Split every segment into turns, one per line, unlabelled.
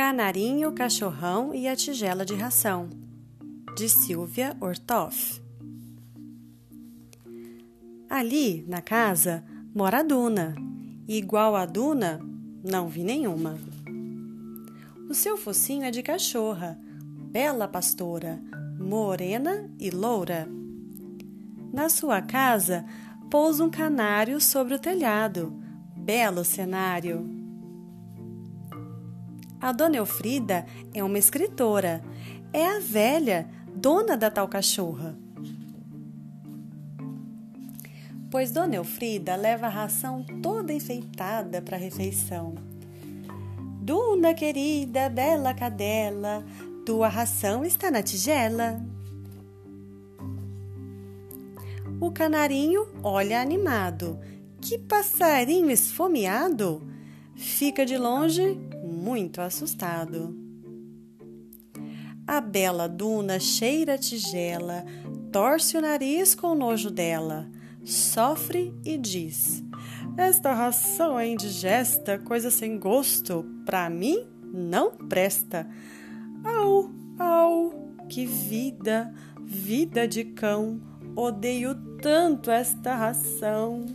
Canarinho, Cachorrão e a Tigela de Ração, de Silvia Ortoff. Ali, na casa, mora a Duna, e igual a Duna, não vi nenhuma. O seu focinho é de cachorra, bela pastora, morena e loura. Na sua casa pousa um canário sobre o telhado, belo cenário. A dona Elfrida é uma escritora. É a velha, dona da tal cachorra. Pois dona Elfrida leva a ração toda enfeitada para a refeição. Duna querida, bela cadela, tua ração está na tigela. O canarinho olha animado. Que passarinho esfomeado! Fica de longe muito assustado. A bela Duna cheira a tigela, torce o nariz com nojo dela, sofre e diz: Esta ração é indigesta, coisa sem gosto, pra mim não presta. Au, au, que vida, vida de cão, odeio tanto esta ração.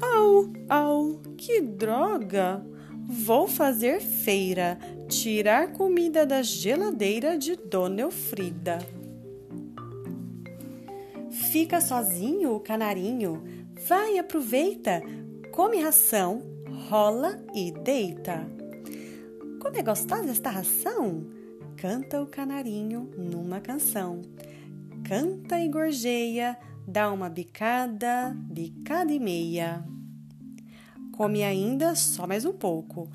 Au, au, que droga! Vou fazer feira, tirar comida da geladeira de Dona Elfrida. Fica sozinho o canarinho, vai aproveita, come ração, rola e deita. Como é gostosa esta ração? Canta o canarinho numa canção. Canta e gorjeia, dá uma bicada, bicada e meia. Come ainda só mais um pouco.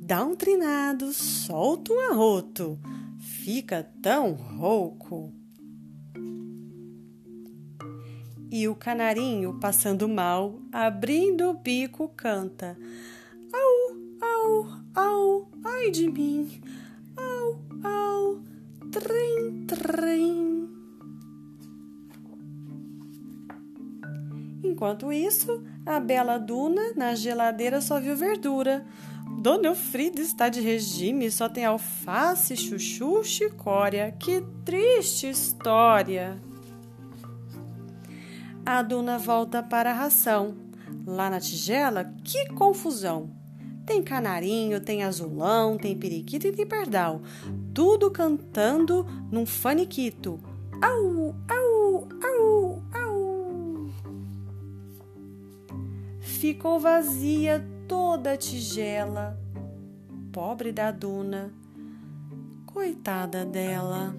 Dá um trinado, solta um arroto. Fica tão rouco. E o canarinho, passando mal, abrindo o bico, canta: Au, au, au, ai de mim, au, au, trem, trem. Enquanto isso, a bela Duna, na geladeira, só viu verdura. Dona Elfrida está de regime, só tem alface, chuchu, chicória. Que triste história! A Duna volta para a ração. Lá na tigela, que confusão! Tem canarinho, tem azulão, tem periquito e tem pardal. Tudo cantando num faniquito. Au, au, ficou vazia toda a tigela. Pobre da Duna, coitada dela.